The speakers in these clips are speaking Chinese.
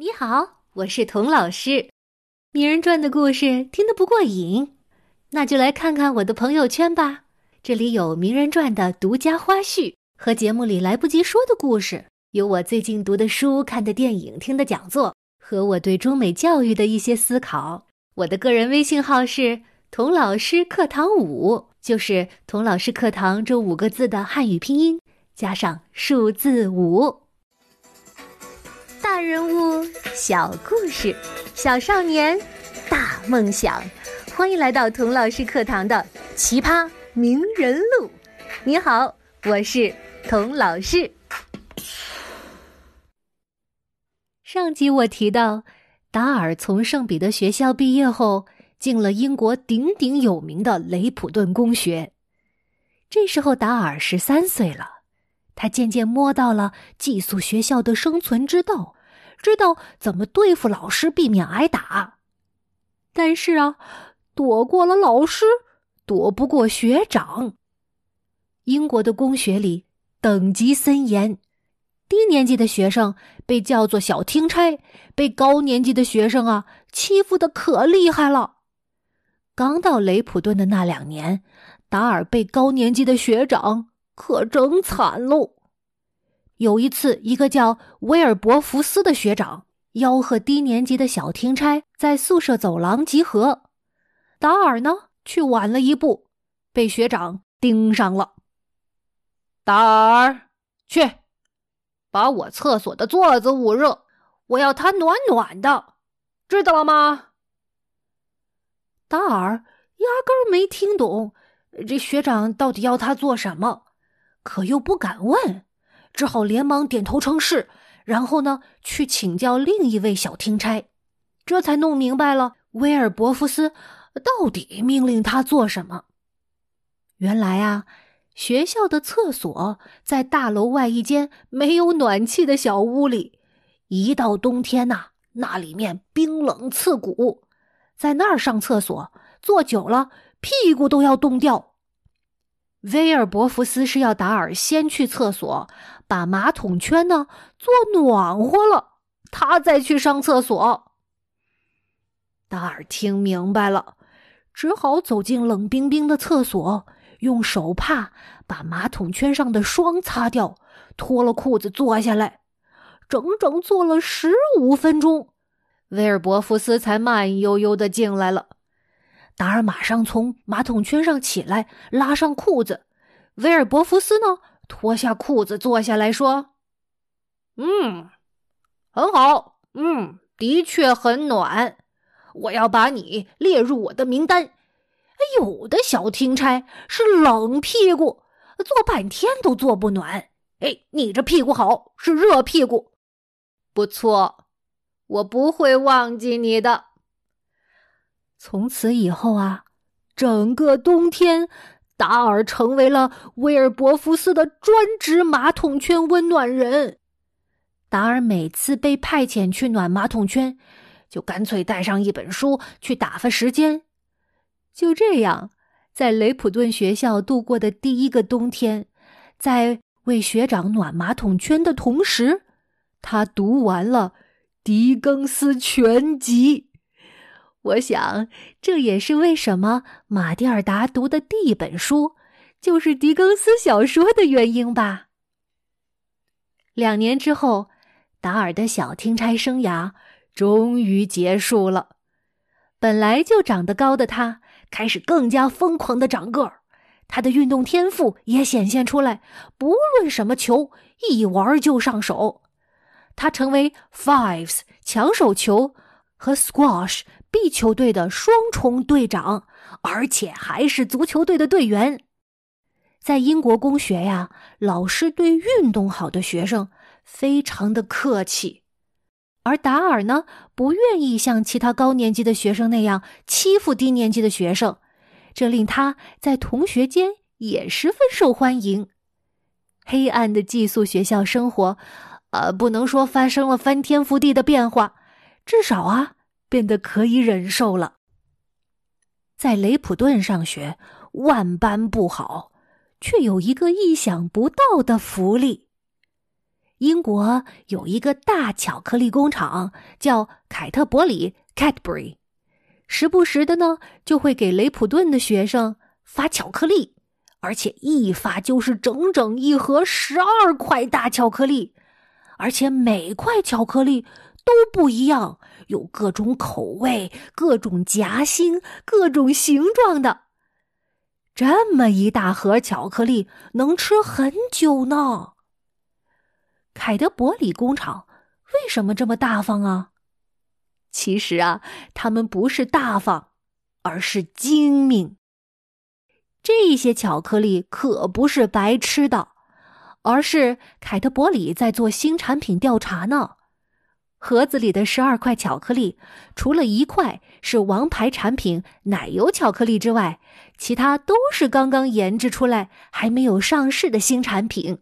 你好，我是童老师。名人传的故事听得不过瘾，那就来看看我的朋友圈吧。这里有名人传的独家花絮和节目里来不及说的故事，有我最近读的书、看的电影、听的讲座和我对中美教育的一些思考。我的个人微信号是童老师课堂五，就是童老师课堂这五个字的汉语拼音加上数字五。大人物，小故事，小少年，大梦想。欢迎来到童老师课堂的奇葩名人录。你好，我是童老师。上集我提到，达尔从圣彼得学校毕业后，进了英国鼎鼎有名的雷普顿公学。这时候，达尔十三岁了，他渐渐摸到了寄宿学校的生存之道。知道怎么对付老师，避免挨打，但是啊，躲过了老师，躲不过学长。英国的公学里等级森严，低年级的学生被叫做小听差，被高年级的学生啊欺负的可厉害了。刚到雷普顿的那两年，达尔被高年级的学长可整惨喽。有一次，一个叫威尔伯福斯的学长吆喝低年级的小听差在宿舍走廊集合。达尔呢，去晚了一步，被学长盯上了。达尔，去，把我厕所的座子捂热，我要它暖暖的，知道了吗？达尔压根儿没听懂这学长到底要他做什么，可又不敢问。只好连忙点头称是，然后呢，去请教另一位小听差，这才弄明白了威尔伯夫斯到底命令他做什么。原来啊，学校的厕所在大楼外一间没有暖气的小屋里，一到冬天呐，那里面冰冷刺骨，在那儿上厕所坐久了，屁股都要冻掉。威尔伯福斯是要达尔先去厕所，把马桶圈呢做暖和了，他再去上厕所。达尔听明白了，只好走进冷冰冰的厕所，用手帕把马桶圈上的霜擦掉，脱了裤子坐下来，整整坐了十五分钟，威尔伯福斯才慢悠悠的进来了。达尔马上从马桶圈上起来，拉上裤子。威尔伯福斯呢，脱下裤子坐下来说：“嗯，很好，嗯，的确很暖。我要把你列入我的名单。有的小听差是冷屁股，坐半天都坐不暖。哎，你这屁股好，是热屁股，不错，我不会忘记你的。”从此以后啊，整个冬天，达尔成为了威尔伯福斯的专职马桶圈温暖人。达尔每次被派遣去暖马桶圈，就干脆带上一本书去打发时间。就这样，在雷普顿学校度过的第一个冬天，在为学长暖马桶圈的同时，他读完了《狄更斯全集》。我想，这也是为什么马蒂尔达读的第一本书就是狄更斯小说的原因吧。两年之后，达尔的小听差生涯终于结束了。本来就长得高的他，开始更加疯狂的长个儿，他的运动天赋也显现出来，不论什么球，一玩就上手。他成为 Fives 抢手球和 Squash。壁球队的双重队长，而且还是足球队的队员。在英国公学呀，老师对运动好的学生非常的客气，而达尔呢，不愿意像其他高年级的学生那样欺负低年级的学生，这令他在同学间也十分受欢迎。黑暗的寄宿学校生活，呃，不能说发生了翻天覆地的变化，至少啊。变得可以忍受了。在雷普顿上学，万般不好，却有一个意想不到的福利。英国有一个大巧克力工厂，叫凯特伯里 （Cadbury），时不时的呢，就会给雷普顿的学生发巧克力，而且一发就是整整一盒十二块大巧克力，而且每块巧克力都不一样，有各种口味、各种夹心、各种形状的。这么一大盒巧克力能吃很久呢。凯德伯里工厂为什么这么大方啊？其实啊，他们不是大方，而是精明。这些巧克力可不是白吃的，而是凯特伯里在做新产品调查呢。盒子里的十二块巧克力，除了一块是王牌产品奶油巧克力之外，其他都是刚刚研制出来还没有上市的新产品。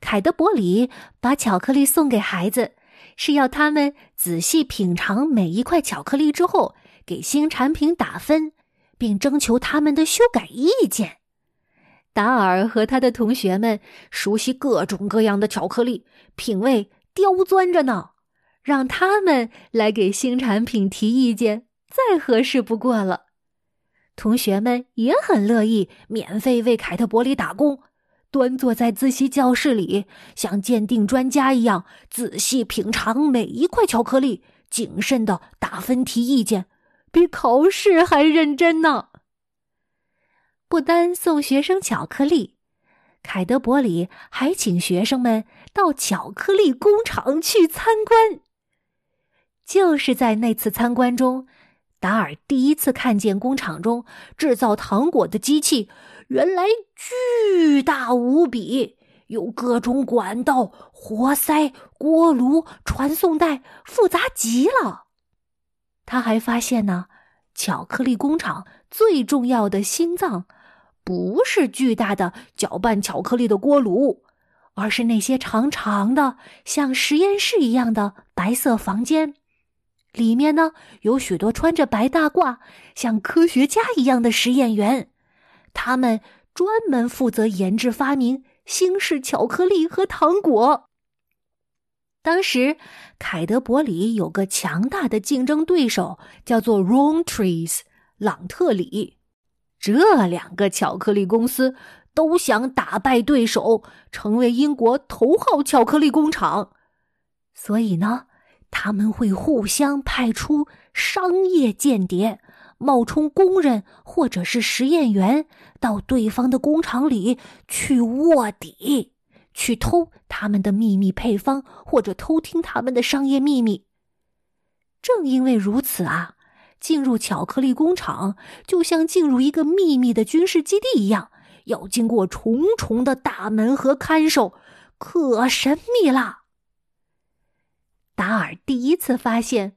凯德伯里把巧克力送给孩子，是要他们仔细品尝每一块巧克力之后，给新产品打分，并征求他们的修改意见。达尔和他的同学们熟悉各种各样的巧克力，品味刁钻着呢，让他们来给新产品提意见，再合适不过了。同学们也很乐意免费为凯特伯里打工。端坐在自习教室里，像鉴定专家一样仔细品尝每一块巧克力，谨慎的打分提意见，比考试还认真呢。不单送学生巧克力，凯德伯里还请学生们到巧克力工厂去参观。就是在那次参观中，达尔第一次看见工厂中制造糖果的机器。原来巨大无比，有各种管道、活塞、锅炉、传送带，复杂极了。他还发现呢，巧克力工厂最重要的心脏，不是巨大的搅拌巧克力的锅炉，而是那些长长的像实验室一样的白色房间，里面呢有许多穿着白大褂、像科学家一样的实验员。他们专门负责研制发明新式巧克力和糖果。当时，凯德伯里有个强大的竞争对手，叫做 Rowntrees 朗特里。这两个巧克力公司都想打败对手，成为英国头号巧克力工厂。所以呢，他们会互相派出商业间谍。冒充工人或者是实验员，到对方的工厂里去卧底，去偷他们的秘密配方，或者偷听他们的商业秘密。正因为如此啊，进入巧克力工厂就像进入一个秘密的军事基地一样，要经过重重的大门和看守，可神秘了。达尔第一次发现。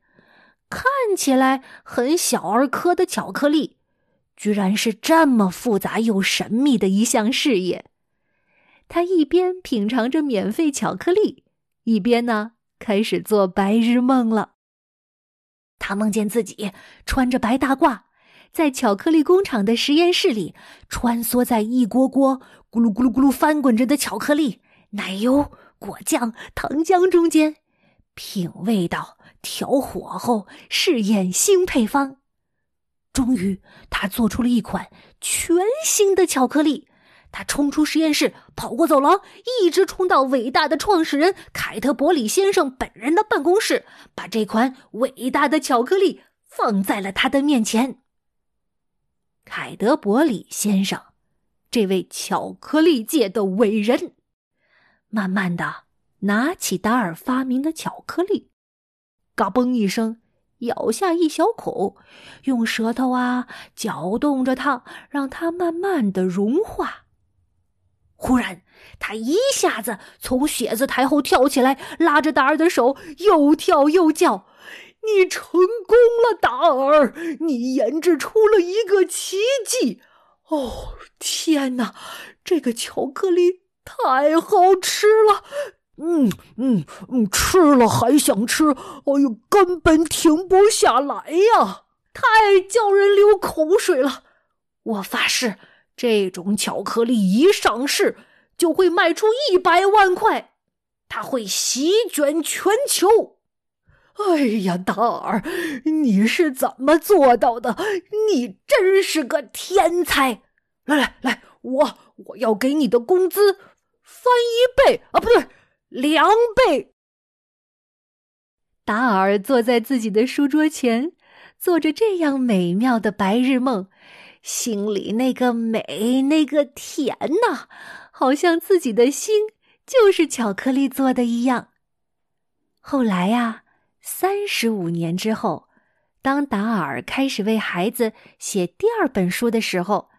看起来很小儿科的巧克力，居然是这么复杂又神秘的一项事业。他一边品尝着免费巧克力，一边呢开始做白日梦了。他梦见自己穿着白大褂，在巧克力工厂的实验室里，穿梭在一锅锅咕噜咕噜咕噜翻滚着的巧克力、奶油、果酱、糖浆中间，品味到。调火候试验新配方，终于他做出了一款全新的巧克力。他冲出实验室，跑过走廊，一直冲到伟大的创始人凯特伯里先生本人的办公室，把这款伟大的巧克力放在了他的面前。凯德伯里先生，这位巧克力界的伟人，慢慢的拿起达尔发明的巧克力。嘎嘣一声，咬下一小口，用舌头啊搅动着它，让它慢慢的融化。忽然，他一下子从写字台后跳起来，拉着达尔的手，又跳又叫：“你成功了，达尔！你研制出了一个奇迹！哦，天哪，这个巧克力太好吃了！”嗯嗯嗯，吃了还想吃，哎呦，根本停不下来呀！太叫人流口水了。我发誓，这种巧克力一上市就会卖出一百万块。它会席卷全球。哎呀，达尔，你是怎么做到的？你真是个天才！来来来，我我要给你的工资翻一倍啊，不对，两倍。达尔坐在自己的书桌前，做着这样美妙的白日梦，心里那个美，那个甜呐，好像自己的心就是巧克力做的一样。后来呀。三十五年之后，当达尔开始为孩子写第二本书的时候，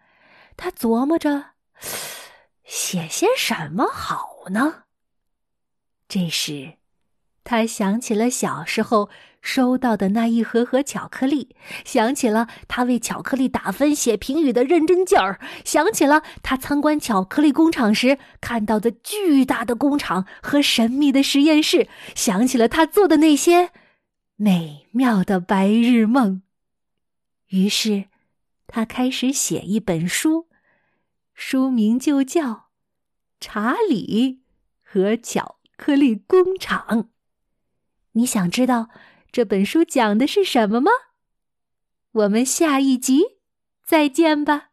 他琢磨着 写些什么好呢？这时，他想起了小时候收到的那一盒盒巧克力，想起了他为巧克力打分写评语的认真劲儿，想起了他参观巧克力工厂时看到的巨大的工厂和神秘的实验室，想起了他做的那些。美妙的白日梦。于是，他开始写一本书，书名就叫《查理和巧颗粒工厂》。你想知道这本书讲的是什么吗？我们下一集再见吧。